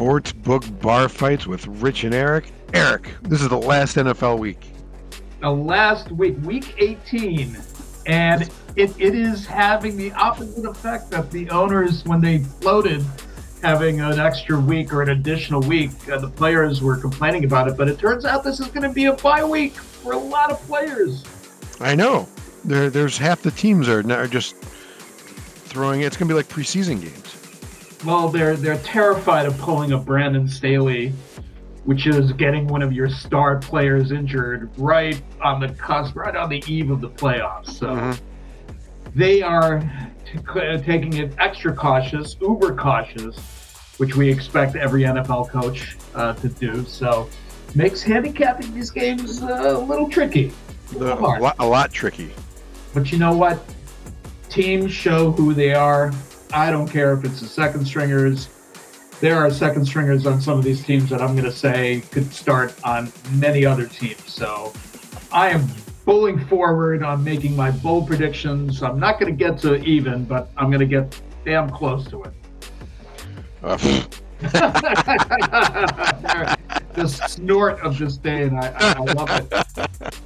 Sports book bar fights with Rich and Eric. Eric, this is the last NFL week. The last week, week 18. And it, it is having the opposite effect that the owners, when they floated having an extra week or an additional week, uh, the players were complaining about it. But it turns out this is going to be a bye week for a lot of players. I know. There, there's half the teams are, are just throwing it. It's going to be like preseason games. Well, they're they're terrified of pulling a Brandon Staley, which is getting one of your star players injured right on the cusp, right on the eve of the playoffs. So mm-hmm. they are t- taking it extra cautious, uber cautious, which we expect every NFL coach uh, to do. So makes handicapping these games uh, a little tricky. A, a, lot, a lot tricky. But you know what? Teams show who they are. I don't care if it's the second stringers. There are second stringers on some of these teams that I'm going to say could start on many other teams. So I am pulling forward on making my bold predictions. I'm not going to get to even, but I'm going to get damn close to it. Uh, the snort of disdain. I, I, I love it.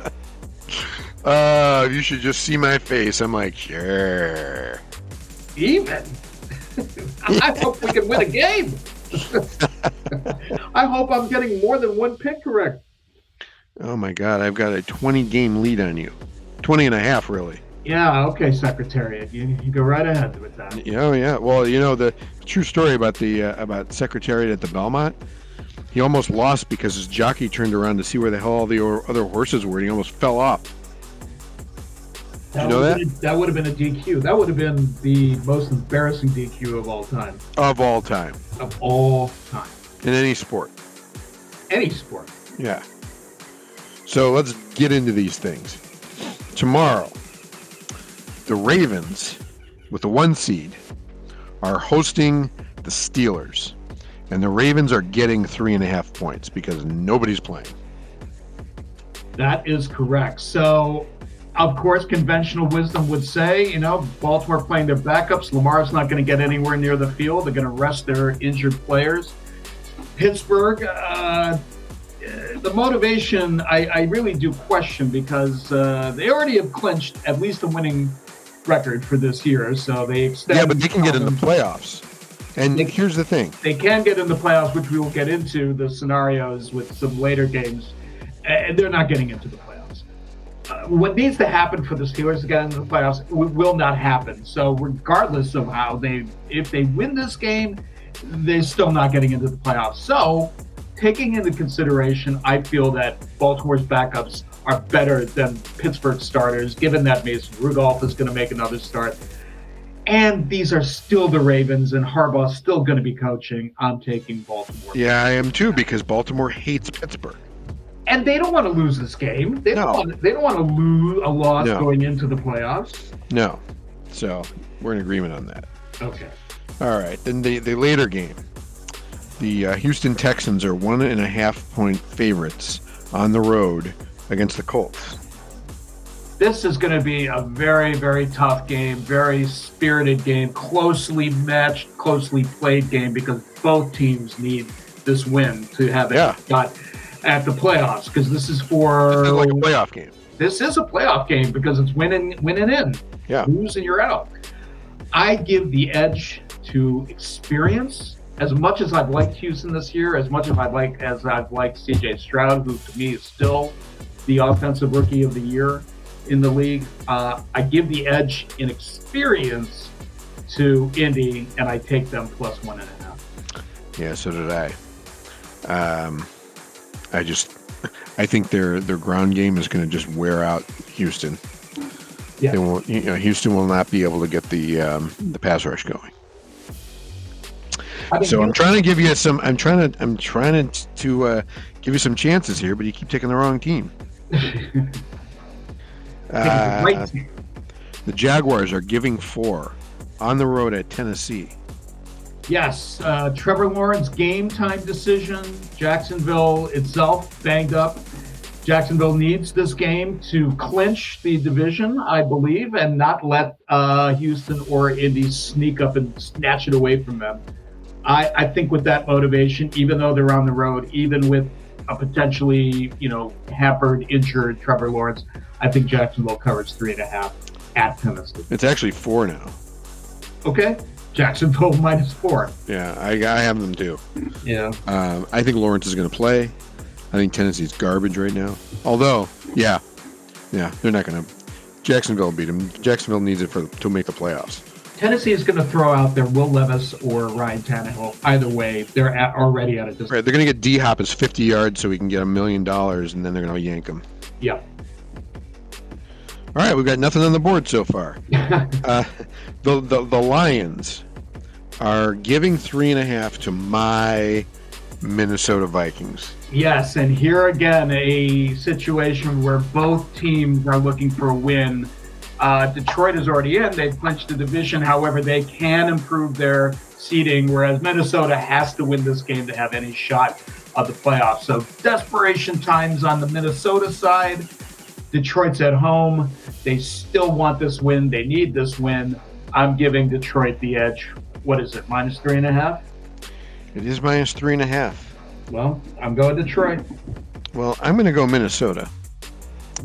Uh, you should just see my face. I'm like, sure. Even. I hope we can win a game. I hope I'm getting more than one pick correct. Oh my God, I've got a 20 game lead on you. 20 and a half, really. Yeah, okay, Secretariat. You, you go right ahead with that. Yeah, oh, yeah. Well, you know, the true story about the uh, about Secretariat at the Belmont, he almost lost because his jockey turned around to see where the hell all the other horses were and he almost fell off. That you know that? Been, that would have been a DQ. That would have been the most embarrassing DQ of all time. Of all time. Of all time. In any sport. Any sport. Yeah. So let's get into these things. Tomorrow, the Ravens, with the one seed, are hosting the Steelers. And the Ravens are getting three and a half points because nobody's playing. That is correct. So of course, conventional wisdom would say, you know, Baltimore playing their backups. Lamar's not going to get anywhere near the field. They're going to rest their injured players. Pittsburgh, uh, the motivation I, I, really do question because uh, they already have clinched at least a winning record for this year. So they extend. Yeah, but they can get in the playoffs. And they, here's the thing: they can get in the playoffs, which we will get into the scenarios with some later games, and they're not getting into the playoffs uh, what needs to happen for the Steelers to get into the playoffs will not happen. So regardless of how they, if they win this game, they're still not getting into the playoffs. So taking into consideration, I feel that Baltimore's backups are better than Pittsburgh starters, given that Mason Rudolph is going to make another start. And these are still the Ravens, and Harbaugh's still going to be coaching. I'm taking Baltimore. Yeah, I am too, because Baltimore hates Pittsburgh and they don't want to lose this game. They don't. No. Want, they don't want to lose a loss no. going into the playoffs. No. So we're in agreement on that. Okay. All right. Then the the later game, the uh, Houston Texans are one and a half point favorites on the road against the Colts. This is going to be a very, very tough game, very spirited game, closely matched, closely played game because both teams need this win to have it yeah. got at the playoffs because this is for this is like a playoff game. This is a playoff game because it's winning, winning in. Yeah, lose and you're out. I give the edge to experience. As much as I've liked Houston this year, as much as I'd like as I've liked C.J. Stroud, who to me is still the offensive rookie of the year in the league, uh, I give the edge in experience to Indy, and I take them plus one and a half. Yeah, so did I. Um, I just I think their their ground game is going to just wear out Houston. Yeah. They won't. You know, Houston will not be able to get the um, the pass rush going. so I'm trying to give you some. I'm trying to. I'm trying to to uh, give you some chances here, but you keep taking the wrong team. uh, the Jaguars are giving four on the road at Tennessee. Yes, uh, Trevor Lawrence game time decision. Jacksonville itself banged up. Jacksonville needs this game to clinch the division, I believe, and not let uh, Houston or Indy sneak up and snatch it away from them. I, I think with that motivation, even though they're on the road, even with a potentially, you know, hampered, injured Trevor Lawrence, I think Jacksonville covers three and a half at Tennessee. It's actually four now. Okay. Jacksonville minus four. Yeah, I, I have them too. Yeah. Um, I think Lawrence is going to play. I think Tennessee's garbage right now. Although, yeah, yeah, they're not going to. Jacksonville beat them. Jacksonville needs it for to make the playoffs. Tennessee is going to throw out their Will Levis or Ryan Tannehill. Either way, they're at, already at a distance. Right, they're going to get D Hop as 50 yards so we can get a million dollars, and then they're going to yank him. Yeah. All right, we've got nothing on the board so far. uh, the, the the Lions are giving three and a half to my Minnesota Vikings. Yes, and here again, a situation where both teams are looking for a win. Uh, Detroit is already in; they've clinched the division. However, they can improve their seeding, whereas Minnesota has to win this game to have any shot of the playoffs. So, desperation times on the Minnesota side. Detroit's at home. They still want this win. They need this win. I'm giving Detroit the edge. What is it, minus three and a half? It is minus three and a half. Well, I'm going Detroit. Well, I'm going to go Minnesota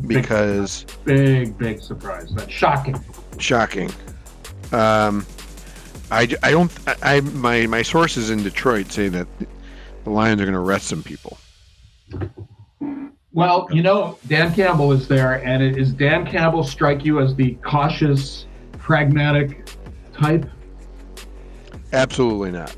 because big, big surprise. That's shocking. Shocking. Um, I, I don't. I, I my my sources in Detroit say that the Lions are going to arrest some people. Well, you know, Dan Campbell is there, and it, is Dan Campbell strike you as the cautious, pragmatic type? Absolutely not.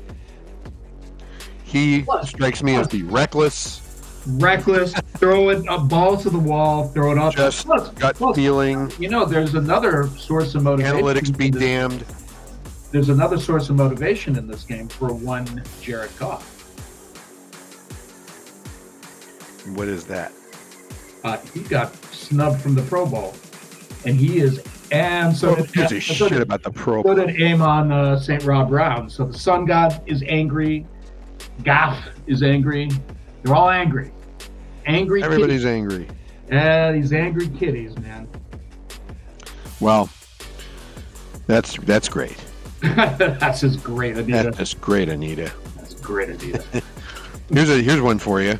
He what? strikes me as the reckless, reckless, throw it a ball to the wall, throw it off. Just plus, gut plus, feeling. You know, there's another source of motivation. Analytics be damned. There's another source of motivation in this game for one Jared Goff. What is that? Uh, he got snubbed from the Pro Bowl, and he is. And so oh, gives a shit did, about the Pro Bowl. So did Amon uh, St. Rob Brown. So the Sun God is angry. Goff is angry. They're all angry. Angry. Everybody's kitties. angry. Yeah, these angry kitties, man. Well, that's that's great. that's just great, Anita. That's great, Anita. That's great, Anita. here's a here's one for you.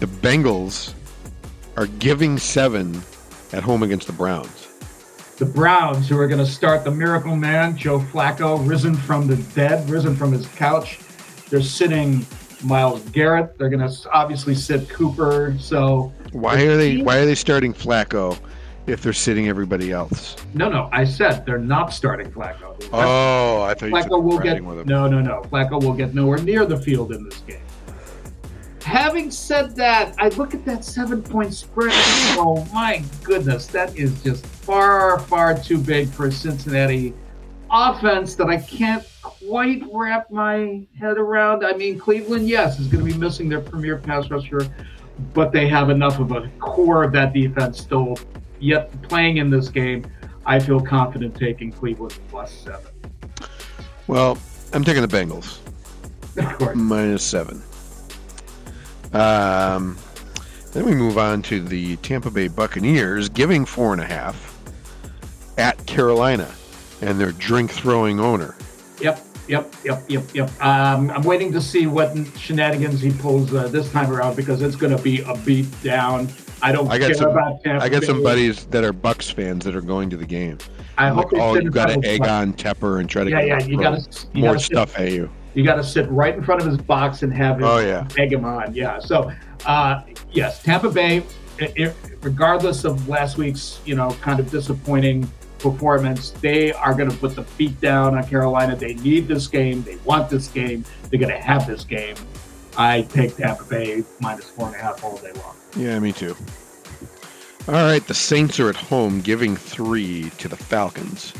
The Bengals are giving seven at home against the Browns. The Browns, who are going to start the miracle man, Joe Flacco, risen from the dead, risen from his couch. They're sitting Myles Garrett. They're going to obviously sit Cooper. So why are they why are they starting Flacco if they're sitting everybody else? No, no. I said they're not starting Flacco. Oh, I thought Flacco will get no, no, no. Flacco will get nowhere near the field in this game having said that, I look at that seven point spread. Oh my goodness, that is just far, far too big for a Cincinnati offense that I can't quite wrap my head around. I mean, Cleveland, yes, is going to be missing their premier pass rusher, but they have enough of a core of that defense still yet playing in this game. I feel confident taking Cleveland plus seven. Well, I'm taking the Bengals. Of course. Minus seven. Um, then we move on to the Tampa Bay Buccaneers giving four and a half at Carolina and their drink throwing owner. Yep, yep, yep, yep, yep. Um, I'm waiting to see what shenanigans he pulls uh, this time around because it's going to be a beat down. I don't I got care some, about Tampa I got Bay. some buddies that are Bucks fans that are going to the game. I I'm hope like, oh, you got to egg on Tepper and try to yeah, yeah, you got to more stuff at you. You got to sit right in front of his box and have him oh, yeah. him on. Yeah. So, uh, yes, Tampa Bay, it, it, regardless of last week's, you know, kind of disappointing performance, they are going to put the feet down on Carolina. They need this game. They want this game. They're going to have this game. I take Tampa Bay minus four and a half all day long. Yeah, me too. All right, the Saints are at home giving three to the Falcons.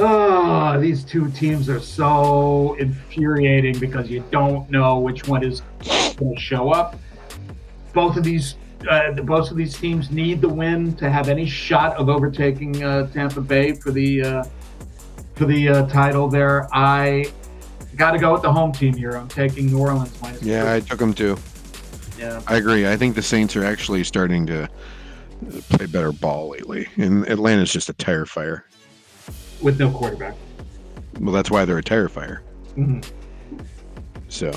Oh, these two teams are so infuriating because you don't know which one is going to show up. Both of these, uh, both of these teams need the win to have any shot of overtaking uh, Tampa Bay for the uh, for the uh, title. There, I got to go with the home team here. I'm taking New Orleans minus. Yeah, three. I took them too. Yeah, I agree. I think the Saints are actually starting to play better ball lately, and Atlanta's just a tire fire with no quarterback. Well, that's why they're a tire fire. Mm-hmm. So,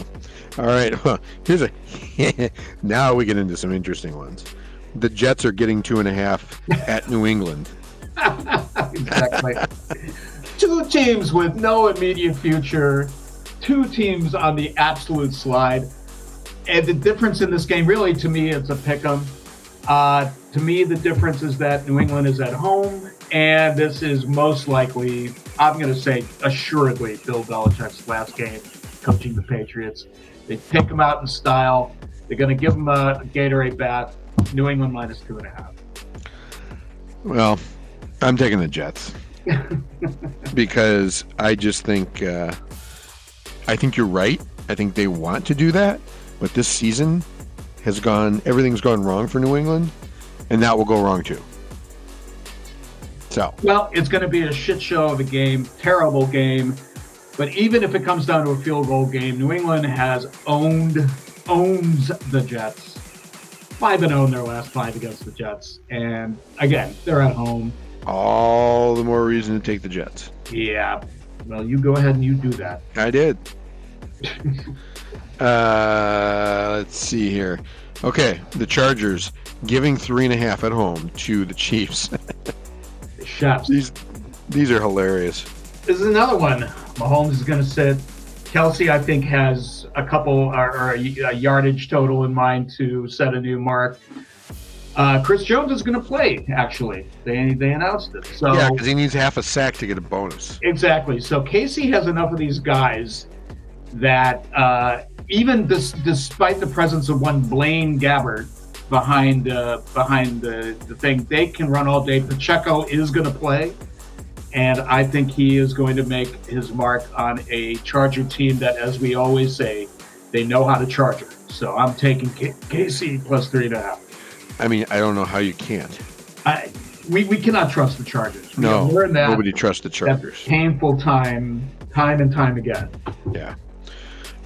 all right. Here's a. now we get into some interesting ones. The Jets are getting two and a half at New England. exactly. two teams with no immediate future, two teams on the absolute slide. And the difference in this game, really, to me, it's a pick 'em. Uh, to me, the difference is that New England is at home, and this is most likely, I'm going to say, assuredly, Bill Belichick's last game coaching the Patriots. They take him out in style. They're going to give him a Gatorade bath. New England minus two and a half. Well, I'm taking the Jets because I just think uh, I think you're right. I think they want to do that, but this season has gone everything's gone wrong for New England, and that will go wrong too. So well, it's going to be a shit show of a game, terrible game. But even if it comes down to a field goal game, New England has owned owns the Jets. Five and zero in their last five against the Jets, and again, they're at home. All the more reason to take the Jets. Yeah. Well, you go ahead and you do that. I did. uh, let's see here. Okay, the Chargers giving three and a half at home to the Chiefs. These these are hilarious. This is another one. Mahomes is going to sit. Kelce, I think, has a couple or, or a, a, yardage total in mind to set a new mark. Uh, Chris Jones is going to play. Actually, they they announced it. So yeah, because he needs half a sack to get a bonus. Exactly. So KC has enough of these guys that uh, even this, despite the presence of one Blaine Gabbert behind uh, behind the, the thing, they can run all day. Pacheco is going to play. And I think he is going to make his mark on a Charger team that, as we always say, they know how to charger. So I'm taking K- KC plus three and a half. I mean, I don't know how you can't. I, we, we cannot trust the Chargers. We no, that, nobody trusts the Chargers. painful time, time and time again. Yeah.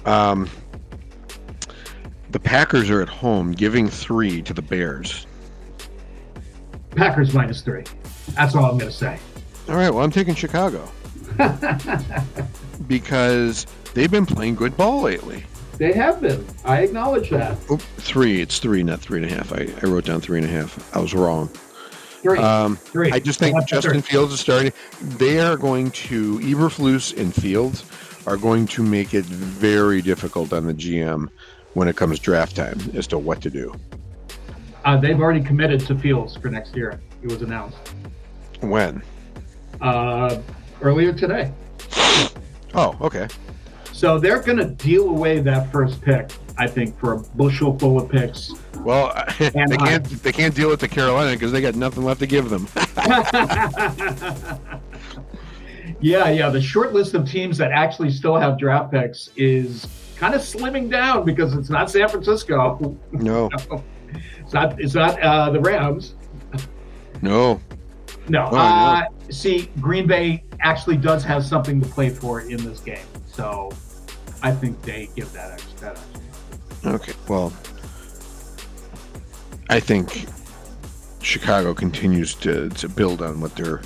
Um, the Packers are at home, giving three to the Bears. Packers minus three. That's all I'm going to say. All right. Well, I'm taking Chicago because they've been playing good ball lately. They have been. I acknowledge that. Oh, three. It's three, not three and a half. I, I wrote down three and a half. I was wrong. Three. Um, three. I just think Justin Fields is starting. They are going to Eberflus and Fields are going to make it very difficult on the GM when it comes draft time as to what to do. Uh, they've already committed to Fields for next year. It was announced. When? uh, earlier today. Oh, okay. So they're going to deal away that first pick, I think, for a bushel full of picks. Well, they can't they can't deal with the Carolina because they got nothing left to give them. yeah, yeah. The short list of teams that actually still have draft picks is kind of slimming down because it's not San Francisco. No, it's not. It's not uh, the Rams. No. No. Oh, uh, no see, Green Bay actually does have something to play for in this game. So I think they give that extra. That Okay. Well, I think Chicago continues to, to build on what they're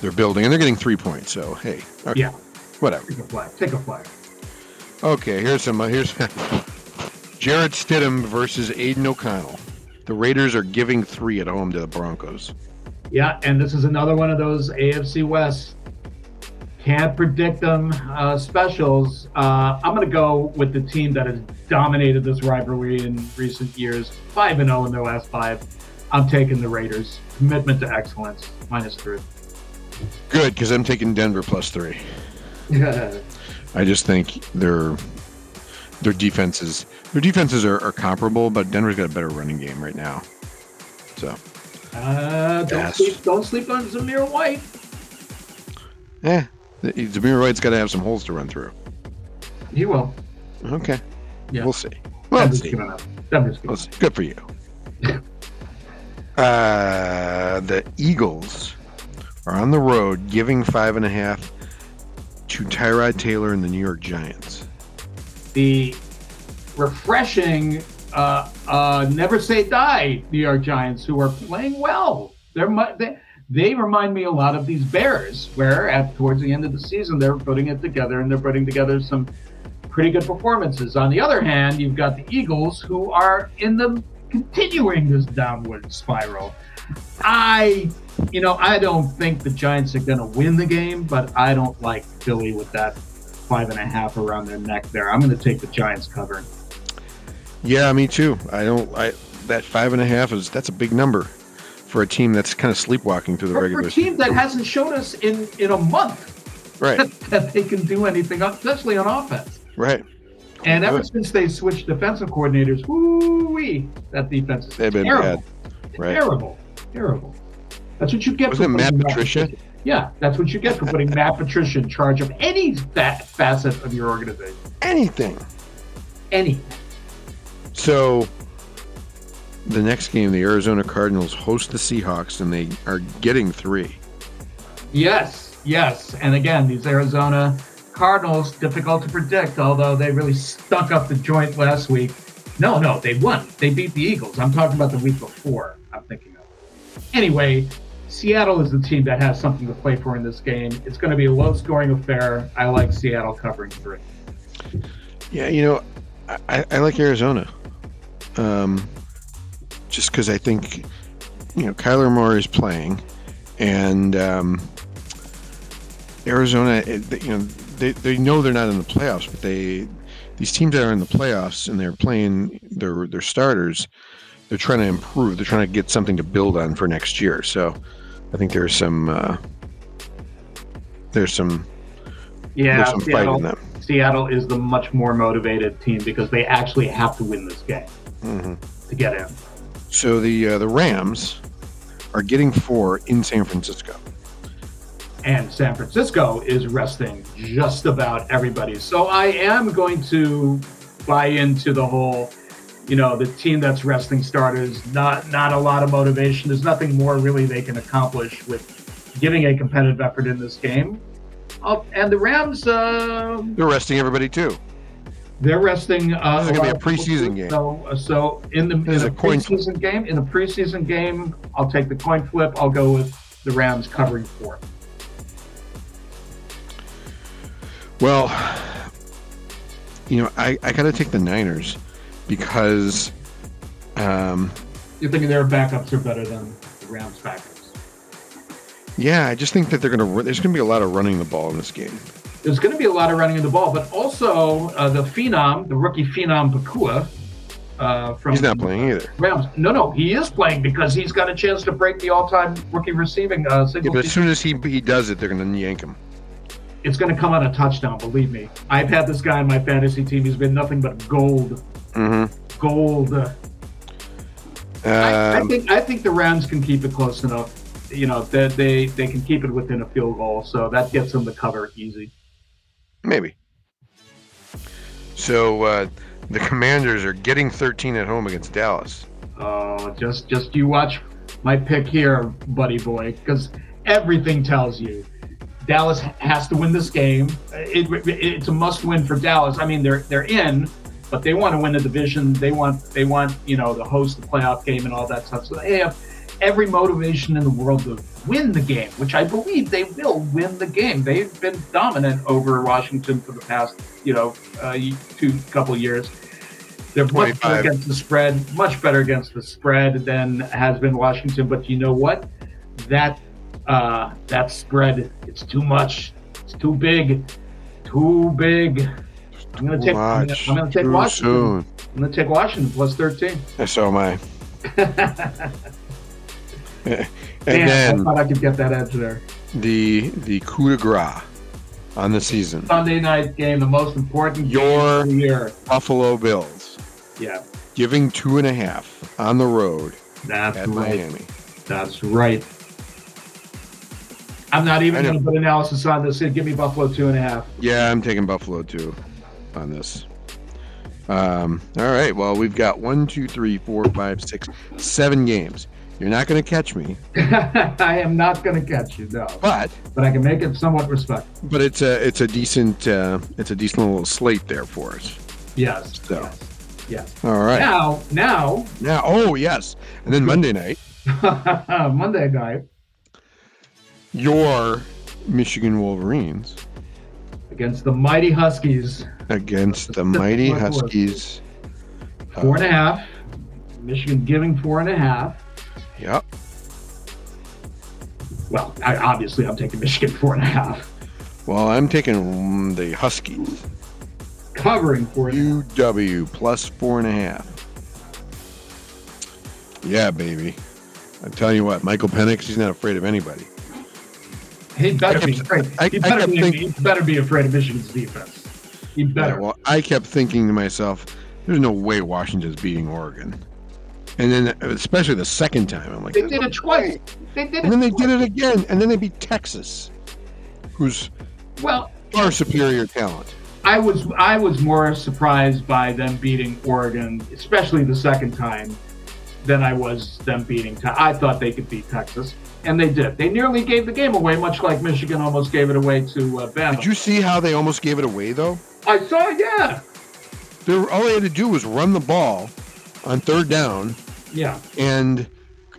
they're building, and they're getting three points. So hey, okay. yeah, whatever. Take a flag. Take a flag. Okay, here's some. Uh, here's Jarrett Stidham versus Aidan O'Connell. The Raiders are giving three at home to the Broncos. Yeah, and this is another one of those AFC West can't predict them uh, specials. Uh, I'm going to go with the team that has dominated this rivalry in recent years, five and zero oh in their last five. I'm taking the Raiders. Commitment to excellence, minus three. Good, because I'm taking Denver plus three. I just think their their defenses their defenses are, are comparable, but Denver's got a better running game right now. So uh, don't, yes. sleep, don't sleep on Zamir White. Yeah, Zamir White's got to have some holes to run through. He will. Okay. Yeah. We'll see. We'll see. We'll see. Good for you. uh, the Eagles are on the road giving five and a half to Tyrod Taylor and the New York Giants. The refreshing uh, uh, never say die New York Giants, who are playing well. They're they, they remind me a lot of these Bears, where at towards the end of the season they're putting it together and they're putting together some pretty good performances. On the other hand, you've got the Eagles who are in the continuing this downward spiral. I, you know, I don't think the Giants are going to win the game, but I don't like Philly with that five and a half around their neck there. I'm going to take the Giants covering. Yeah, me too. I don't. I that five and a half is that's a big number for a team that's kind of sleepwalking through the For, regular for a team that hasn't showed us in in a month Right, that they can do anything, especially on offense. right. And ever since they switched defensive coordinators, woo-wee, that defense is They've been bad. Right. Terrible. Terrible. That's what you get Wasn't for Matt putting Patricia? Yeah, that's what you get for putting Matt Patricia in charge of any fa- facet of your organization. Anything. Any. So the next game, the Arizona Cardinals host the Seahawks, and they are getting three. Yes, yes. And again, these Arizona Cardinals, difficult to predict, although they really stuck up the joint last week. No, no, they won. They beat the Eagles. I'm talking about the week before, I'm thinking of. Anyway, Seattle is the team that has something to play for in this game. It's going to be a low scoring affair. I like Seattle covering three. Yeah, you know, I, I- like Arizona. Um, just because I think, you know, Kyler Moore is playing, and um, Arizona, it- you know, they, they know they're not in the playoffs, but they these teams that are in the playoffs and they're playing their their starters, they're trying to improve. They're trying to get something to build on for next year. So, I think there's some uh, there's some Yeah, there's some fight Seattle, in them. Seattle is the much more motivated team because they actually have to win this game hmm to get in. So the uh, the Rams are getting four in San Francisco. and San Francisco is resting just about everybody. So I am going to buy into the whole, you know, the team that's resting starters, not not a lot of motivation. There's nothing more really they can accomplish with giving a competitive effort in this game. Oh, and the Rams, uh, They're resting everybody too. they're resting. Uh, This is gonna be a preseason game. So, so in the in a a coin flip. preseason game, in a preseason game, I'll take the coin flip. I'll go with the Rams covering four. Well, you know, I, I got to take the Niners because um, You're thinking their backups are better than the Rams' backups. yeah, I just think that they're gonna there's gonna be a lot of running the ball in this game. There's going to be a lot of running of the ball, but also uh, the phenom, the rookie phenom Pakua, uh, from He's not playing either. Rams. No, no, he is playing because he's got a chance to break the all-time rookie receiving uh, Yeah, single. but as soon as he he does it, they're gonna yank him. it's going to come on a touchdown. Believe me. I've had this guy on my fantasy team. He's been nothing but gold, Mm-hmm. gold. I, I Um, think I think the Rams can keep it close enough. You know that they they can keep it within a field goal, so that gets them the cover easy. maybe. So uh, the Commanders are getting 13 at home against Dallas. Oh, just just you watch my pick here, buddy boy, because everything tells you Dallas has to win this game. It, it's a must-win for Dallas. I mean, they're they're in, but they want to win the division. They want they want you know to host the playoff game and all that stuff. So they have every motivation in the world to win the game, which I believe they will win the game. They've been dominant over Washington for the past you know uh, two couple years. They're much 25. better against the spread, much better against the spread than has been Washington. But you know what? That uh, that spread, it's too much. It's too big. Too big. I'm gonna take. I'm gonna, I'm gonna take Too Washington. soon. I'm gonna take Washington plus 13. So am I. And Damn, then I thought I could get that edge there. the the coup de grace on the season. Sunday night game, the most important game Your- of the year. Buffalo Bills Yeah, giving two and a half on the road that's at right. Miami. That's right. I'm not even going to put analysis on this. Give me Buffalo two and a half. Yeah, I'm taking Buffalo too on this. Um, all right. Well, we've got one, two, three, four, five, six, seven games. You're not going to catch me, I am not going to catch you, no. but But I can make it somewhat respectful. but it's a it's a decent uh, it's a decent little slate there for us. Yes. So. Yes. Yes. All right. Now, now, Now, oh yes, and then Monday night, Monday night your Michigan Wolverines against the mighty Huskies. Against the mighty Huskies. Four and a half. Michigan giving four and a half. Yep. Well, I, obviously, I'm taking Michigan four and a half. Well, I'm taking the Huskies. Covering four and a half. UW plus four and a half. Yeah, baby. I'm telling you what, Michael Penix, he's not afraid of anybody. He better I be afraid. I- he, better be, thinking- he better be afraid of Michigan's defense. He Yeah, better. well, I kept thinking to myself, there's no way Washington's beating Oregon. And then, especially the second time, I'm like, they did it twice. They did it. And then they twice. did it again, and then they beat Texas, who's Well, far superior talent. I was I was more surprised by them beating Oregon, especially the second time, than I was them beating. Te- I thought they could beat Texas, and they did. They nearly gave the game away, much like Michigan almost gave it away to uh, Bama. Did you see how they almost gave it away, though? I saw, it, yeah, They were, all they had to do was run the ball on third down yeah. and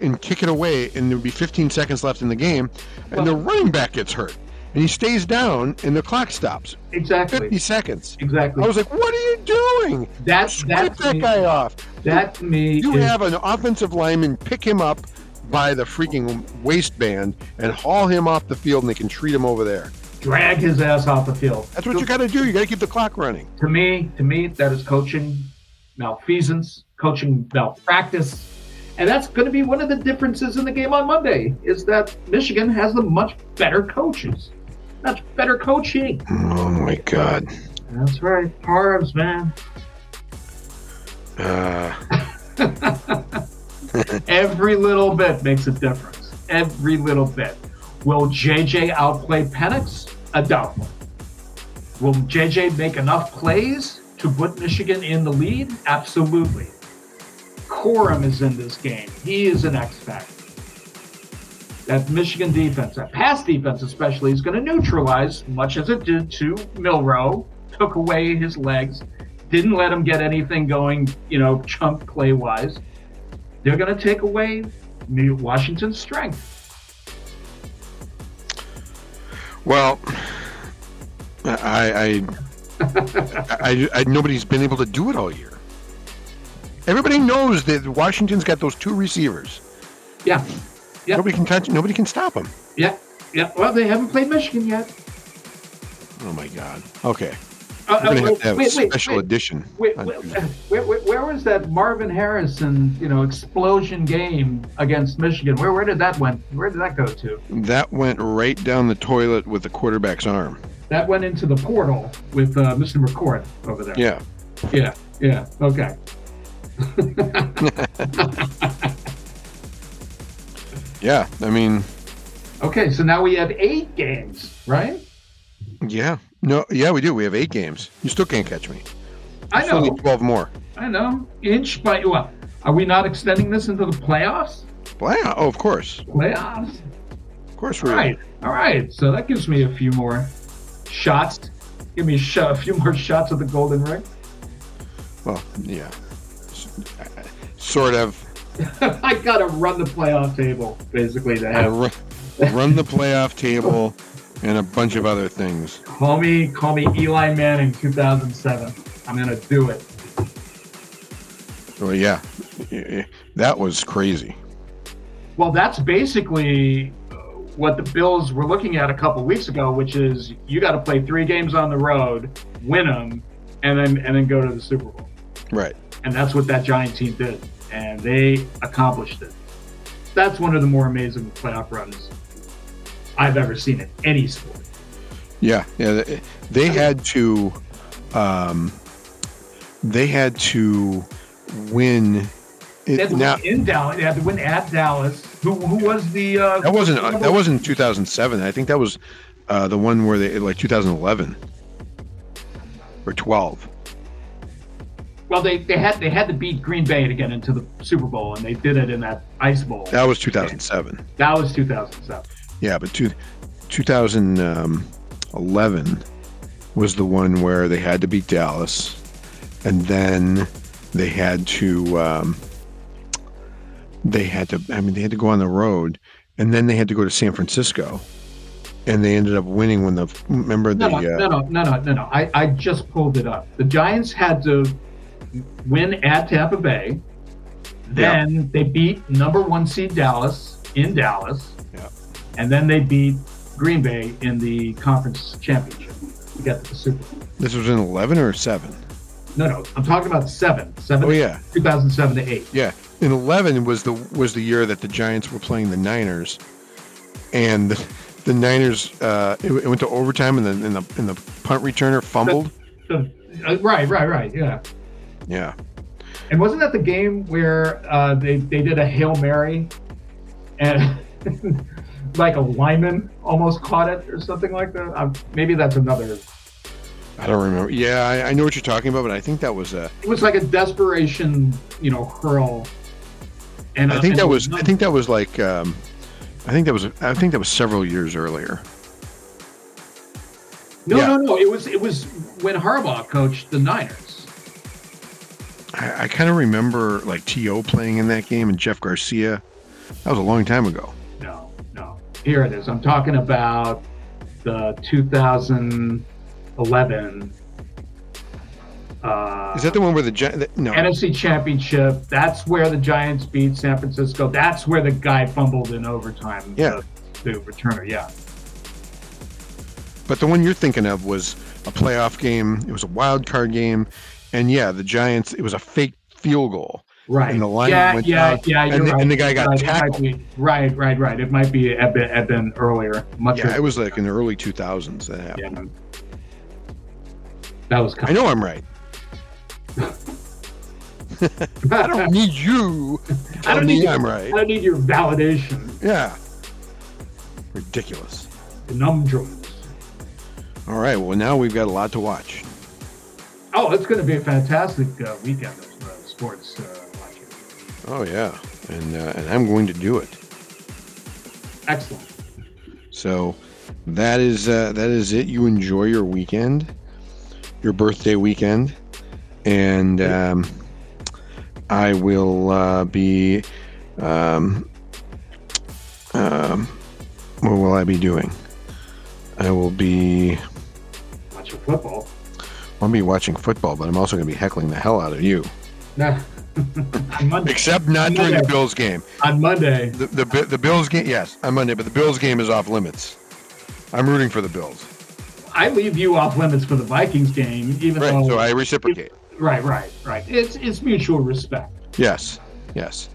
and kick it away, and there would be 15 seconds left in the game, and the running back gets hurt, and he stays down, and the clock stops. Exactly, 50 seconds. exactly. I was like, "What are you doing? that Swipe that me, guy off! that to me You is, have an offensive lineman pick him up by the freaking waistband and haul him off the field, and they can treat him over there. drag his ass off the field. That's what you got to do. You got to keep the clock running. to me, to me, that is coaching malfeasance, coaching malpractice. And that's going to be one of the differences in the game on Monday is that Michigan has the much better coaches, much better coaching. Oh my God! That's right, Parvs, man. Uh, Every little bit makes a difference. Every little bit. Will JJ outplay Penix? A doubtful. Will JJ make enough plays to put Michigan in the lead? Absolutely. Corum is in this game. He is an X factor. That Michigan defense, that pass defense especially, is going to neutralize, much as it did to Milroe, took away his legs, didn't let him get anything going, you know, chunk play wise. They're going to take away New- Washington's strength. well, I, I, I, I, nobody's been able to do it all year. Everybody knows that Washington's got those two receivers. Yeah, Yeah. Nobody can touch. Nobody can stop them. yeah, yeah. Well, they haven't played Michigan yet. Oh my God. Okay, Uh, we're gonna uh, have to have wait, a special wait. edition. Wait, where, where was that Marvin Harrison, you know, explosion game against Michigan? Where where did that went? Where did that go to? That went right down the toilet with the quarterback's arm. That went into the portal with uh, Mr. McCord over there. Yeah. yeah, yeah. Okay. Yeah. I mean, Okay, so now we have eight games, right? yeah. No. Yeah, we do. We have eight games. You still can't catch me. I know, twelve more. I know. Inch by what? Are we not extending this into the playoffs? Wow. Oh, of course. Playoffs. Of course All we. right, all right. So that gives me a few more shots. Give me a, shot, a few more shots at the golden ring. Well, yeah. Sort of. I gotta run the playoff table basically to have. ru- run the playoff table and a bunch of other things. Call me, call me Eli Manning, 2007. I'm gonna do it. Well, yeah. That was crazy. Well, that's basically what the Bills were looking at a couple weeks ago, which is you got to play three games on the road, win them, and then and then go to the Super Bowl. Right. And that's what that Giant team did, and they accomplished it. That's one of the more amazing playoff runs I've ever seen in any sport. Yeah. Yeah. They, had to. Um, they had to win. They had to now win in Dallas. They had to win at Dallas. Who who was the? Uh, that wasn't that wasn't 2007. I think that was uh, the one where they like 2011 or 12. Well, they, they had they had to beat Green Bay to get into the Super Bowl, and they did it in that Ice Bowl. That was 2007. That was 2007. Yeah, but two, 2011 was the one where they had to beat Dallas, and then they had to um, they had to. I mean, they had to go on the road, and then they had to go to San Francisco, and they ended up winning when the remember the No, no, uh, no, no, no, no, no, no. I, I just pulled it up. The Giants had to win at Tampa Bay. Then they beat number one seed Dallas in Dallas. And then they beat Green Bay in the conference championship to get to the Super Bowl. this was in 11 or 7 No, no, I'm talking about seven. Seven. Oh yeah 2007 to 8. yeah in 11 was the was the year that the giants were playing the niners and the, the niners uh it, it went to overtime and then in the in the punt returner fumbled Uh, right, right, right. Yeah. yeah And wasn't that the game where uh, they, they did a Hail Mary and like a lineman almost caught it or something like that? Um, maybe that's another. i don't remember yeah I, I know what you're talking about but i think that was uh It was like a desperation, you know, hurl. And i uh, think and that was i think that was like um i think that was i think that was several years earlier no, yeah. no, no. It was it was when Harbaugh coached the Niners. I, I kind of remember like T.O. playing in that game and Jeff Garcia. That was a long time ago. Here it is. I'm talking about the 2011. Uh, Is that the one where the the- no? NFC Championship. That's where the Giants beat San Francisco. That's where the guy fumbled in overtime. Yeah. The, the returner. Yeah. But the one you're thinking of was a playoff game. It was a wild card game, and yeah, the Giants. It was a fake field goal, Right. And the line yeah, went yeah, out, yeah. And the- right. and the guy got right. Tackled. be- right, right, right. It might be a bit, a bit earlier. Much. Yeah, it was like in the early 2000s that happened. Yeah. That was I kind know I'm right. I don't need you. I don't need I'm right. I don't need your validation. Yeah. Ridiculous. Conundrums. All right. Well, now we've got a lot to watch. Oh, it's going to be a fantastic uh, weekend of uh, sports uh. Oh yeah, and uh, and I'm going to do it. Excellent. So that is uh, that is it. You enjoy your weekend, your birthday weekend, and um, I will uh, be. Um, um, what will I be doing? I will be. Watching football. I'll be watching football, but I'm also going to be heckling the hell out of you. Nah. On Monday. Except not during the Bills game. On Monday. The, the the Bills game, yes, on Monday, but the Bills game is off limits. I'm rooting for the Bills. I leave you off limits for the Vikings game, even Right, though. so I reciprocate. right, right, right. It's it's mutual respect. Yes, yes.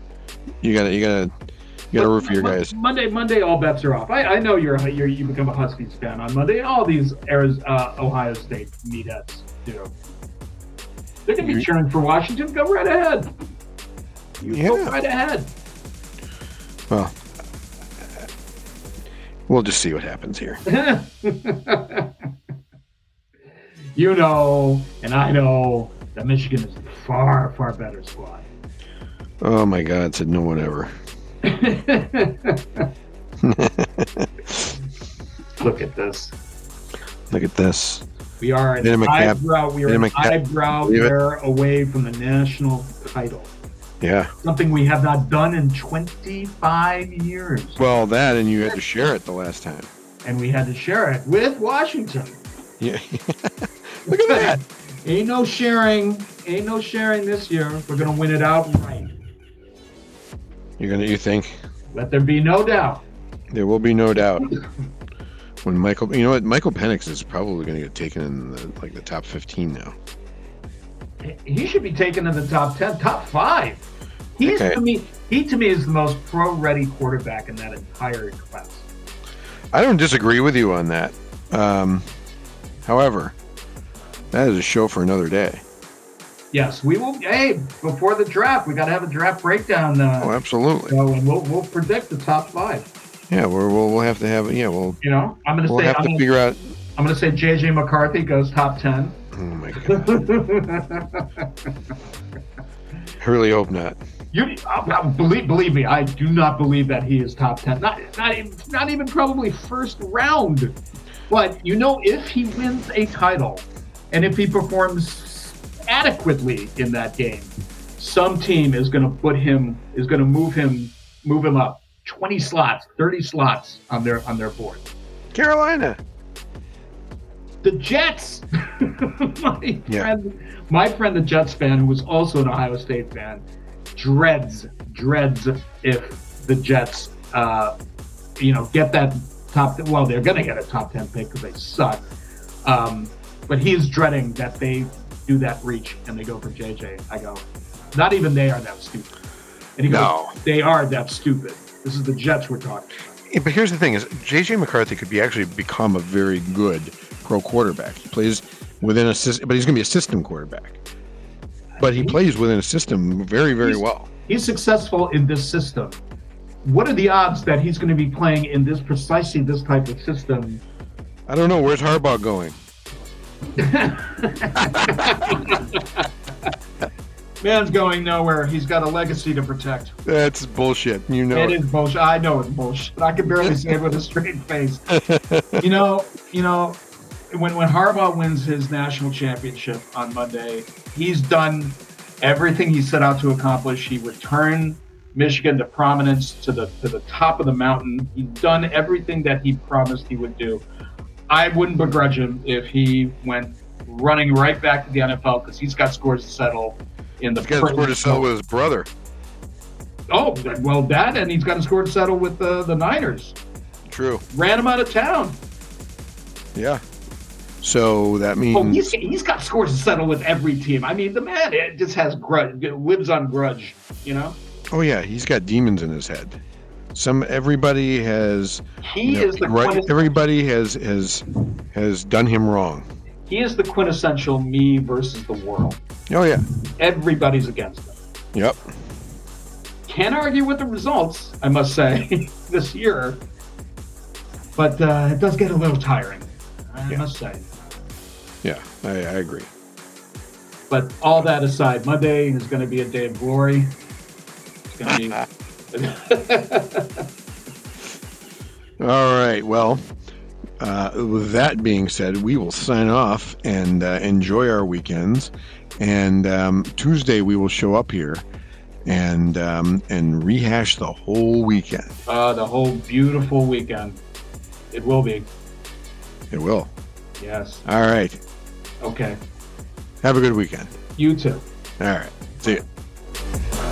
You gotta, you gotta, you gotta root for your guys. Monday, Monday, all bets are off. I, I know you're, you're you become a Huskies fan on Monday. All these Ariz- uh, Ohio State meatheads do. They're gonna be You- cheering for Washington. Go right ahead. You go right ahead. Well, we'll just see what happens here. you know, and I know that Michigan is a far, far better squad. Oh my God! Said no one ever. Look at this. Look at this. We are an Made him a eyebrow. We are an eyebrow hair away from the national title. Yeah. Something we have not done in 25 years, Well, that and you had to share it the last time. and we had to share it with Washington. Yeah. Look at that. Ain't no sharing. Ain't no sharing this year. We're gonna win it outright. You're gonna. You think Let there be no doubt. there will be no doubt when Michael. You know what? Michael Penix is probably gonna get taken in the, like the top 15 now. He should be taken in the top 10, top five. He's Okay. to me. He to me is the most pro-ready quarterback in that entire class. I don't disagree with you on that. Um, however, that is a show for another day. Yes, we will. Hey, before the draft, we got to have a draft breakdown. Uh, Oh, absolutely. So and we'll we'll predict the top five. Yeah, we're, we'll we'll have to have. It. Yeah, we'll You know, I'm gonna we'll say have I'm to gonna, figure out. I'm gonna say JJ McCarthy goes top ten. Oh my god! I really hope not. you uh, uh, believe believe me, I do not believe that he is top ten. Not not even, not even probably first round. But you know, if he wins a title, and if he performs adequately in that game, some team is going to put him is going to move him move him up 20 slots, 30 slots on their on their board. Carolina. The Jets. my Yeah. friend, my friend, the Jets fan, who was also an Ohio State fan, dreads dreads if the Jets, uh, you know, get that top. Well, they're going to get a top ten pick because they suck. Um, but he's dreading that they do that reach and they go for JJ. I go, not even they are that stupid. And he goes, No. they are that stupid. This is the Jets we're talking. Yeah, but here's the thing: is JJ McCarthy could be actually become a very good pro quarterback. He plays within a system, but he's going to be a system quarterback. But he plays within a system very, very He's- well. He's successful in this system. What are the odds that he's going to be playing in this precisely this type of system? I don't know where's Harbaugh going. Man's going nowhere. He's got a legacy to protect. That's bullshit. You know. It it. is bullshit. I know it's bullshit. I can barely say it with a straight face. You know, you know, when when Harbaugh wins his national championship on Monday, he's done everything he set out to accomplish. He returned Michigan to prominence to the to the top of the mountain. He's done everything that he promised he would do. I wouldn't begrudge him if he went running right back to the NFL because he's got scores to settle in the He's got a score to settle with his brother. Oh, well, that and he's got a score to settle with the, the Niners. True. Ran him out of town. Yeah. So that oh, means Oh, he's, he's got scores to settle with every team. I mean, the man it just has grudge, lives on grudge, you know? Oh yeah, he's got demons in his head. Some everybody has He you know, is the right, everybody has has has done him wrong. He is the quintessential me versus the world. Oh yeah. Everybody's against him. Yep. Can't argue with the results, I must say, this year. But uh, it does get a little tiring, I Yeah. must say. Yeah, I, I agree. But all that aside, Monday is going to be a day of glory. It's going to be. All right. Well, uh, with that being said, we will sign off and uh, enjoy our weekends. And um, Tuesday we will show up here and um, and rehash the whole weekend. uh, the whole beautiful weekend. It will be. It will. Yes. All right. Okay. Have a good weekend. You too. All right. See you.